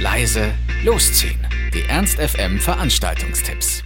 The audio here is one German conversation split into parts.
leise, losziehen. Die Ernst FM Veranstaltungstipps.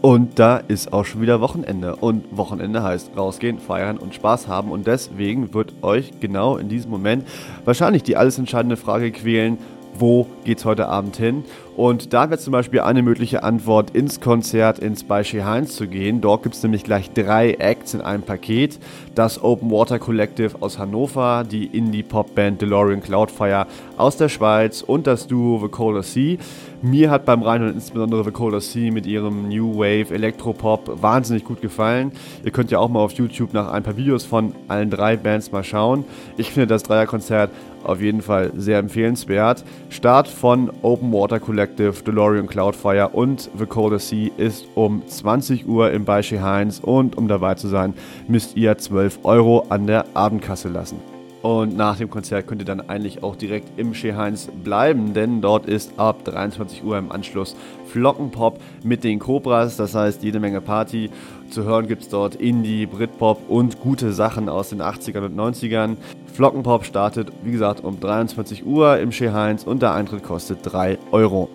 Und da ist auch schon wieder Wochenende. Und Wochenende heißt rausgehen, feiern und Spaß haben. Und deswegen wird euch genau in diesem Moment wahrscheinlich die alles entscheidende Frage quälen, wo geht's heute Abend hin? Und da wäre zum Beispiel eine mögliche Antwort, ins Konzert ins Beispiel Heinz zu gehen. Dort gibt es nämlich gleich drei Acts in einem Paket. Das Open Water Collective aus Hannover, die Indie-Pop-Band DeLorean Cloudfire aus der Schweiz und das Duo The Cola Sea. Mir hat beim Reinhören insbesondere The Cola Sea mit ihrem New Wave Elektropop wahnsinnig gut gefallen. Ihr könnt ja auch mal auf YouTube nach ein paar Videos von allen drei Bands mal schauen. Ich finde das Dreierkonzert auf jeden Fall sehr empfehlenswert. Start von Open Water Collective, DeLorean Cloudfire und The Cola Sea ist um 20 Uhr im Beispiel Heinz und um dabei zu sein, müsst ihr 12 Euro an der Abendkasse lassen. Und nach dem Konzert könnt ihr dann eigentlich auch direkt im Chez Heinz bleiben, denn dort ist ab 23 Uhr im Anschluss Flockenpop mit den Cobras, das heißt jede Menge Party. Zu hören gibt es dort Indie, Britpop und gute Sachen aus den 80ern und 90ern. Flockenpop startet, wie gesagt, um 23 Uhr im Chez Heinz und der Eintritt kostet 3 Euro.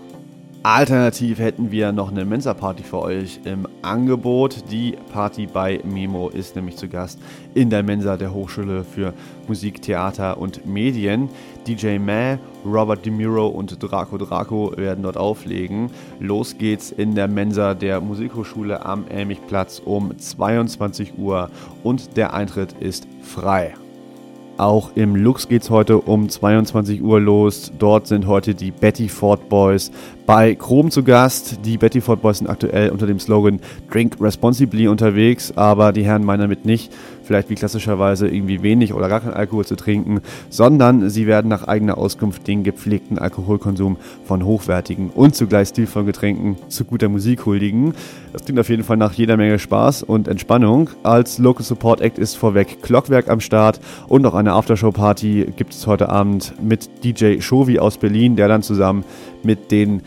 Alternativ hätten wir noch eine Mensa-Party für euch im Angebot. Die Party bei Memo ist nämlich zu Gast in der Mensa der Hochschule für Musik, Theater und Medien. DJ Meh, Robert DeMuro und Draco Draco werden dort auflegen. Los geht's in der Mensa der Musikhochschule am Elmigplatz um 22 Uhr und der Eintritt ist frei. Auch im Lux geht es heute um 22 Uhr los. Dort sind heute die Betty Ford Boys bei Chrom zu Gast. Die Betty Ford Boys sind aktuell unter dem Slogan Drink Responsibly unterwegs, aber die Herren meinen damit nicht, vielleicht wie klassischerweise irgendwie wenig oder gar kein Alkohol zu trinken, sondern sie werden nach eigener Auskunft den gepflegten Alkoholkonsum von hochwertigen und zugleich stilvollen Getränken zu guter Musik huldigen. Das klingt auf jeden Fall nach jeder Menge Spaß und Entspannung. Als Local Support Act ist vorweg Clockwerk am Start und auch eine Aftershow-Party gibt es heute Abend mit DJ Shovi aus Berlin, der dann zusammen mit den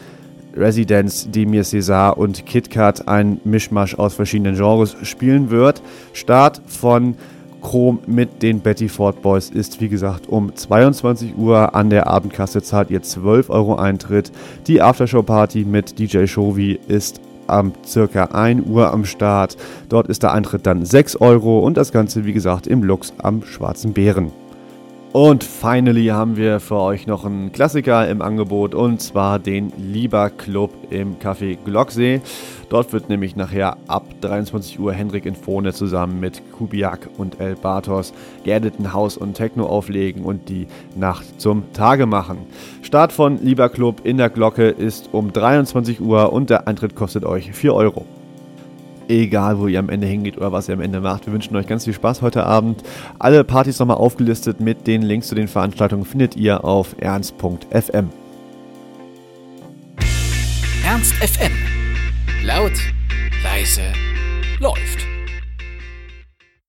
Residents, Demir César und KitKat ein Mischmasch aus verschiedenen Genres spielen wird. Start von Chrome mit den Betty Ford Boys ist wie gesagt um 22 Uhr an der Abendkasse zahlt ihr 12 Euro Eintritt. Die Aftershow Party mit DJ Shovi ist am circa 1 Uhr am Start. Dort ist der Eintritt dann 6 Euro und das Ganze wie gesagt im Lux am Schwarzen Bären. Und finally haben wir für euch noch einen Klassiker im Angebot und zwar den Lieber Club im Café Glocksee. Dort wird nämlich nachher ab 23 Uhr Hendrik Infone zusammen mit Kubiak und El Bartos geerdeten Haus und Techno auflegen und die Nacht zum Tage machen. Start von Lieber Club in der Glocke ist um 23 Uhr und der Eintritt kostet euch 4 Euro egal wo ihr am Ende hingeht oder was ihr am Ende macht. Wir wünschen euch ganz viel Spaß heute Abend. Alle Partys nochmal aufgelistet mit den Links zu den Veranstaltungen findet ihr auf ernst.fm. Ernst FM. Laut, leise, läuft.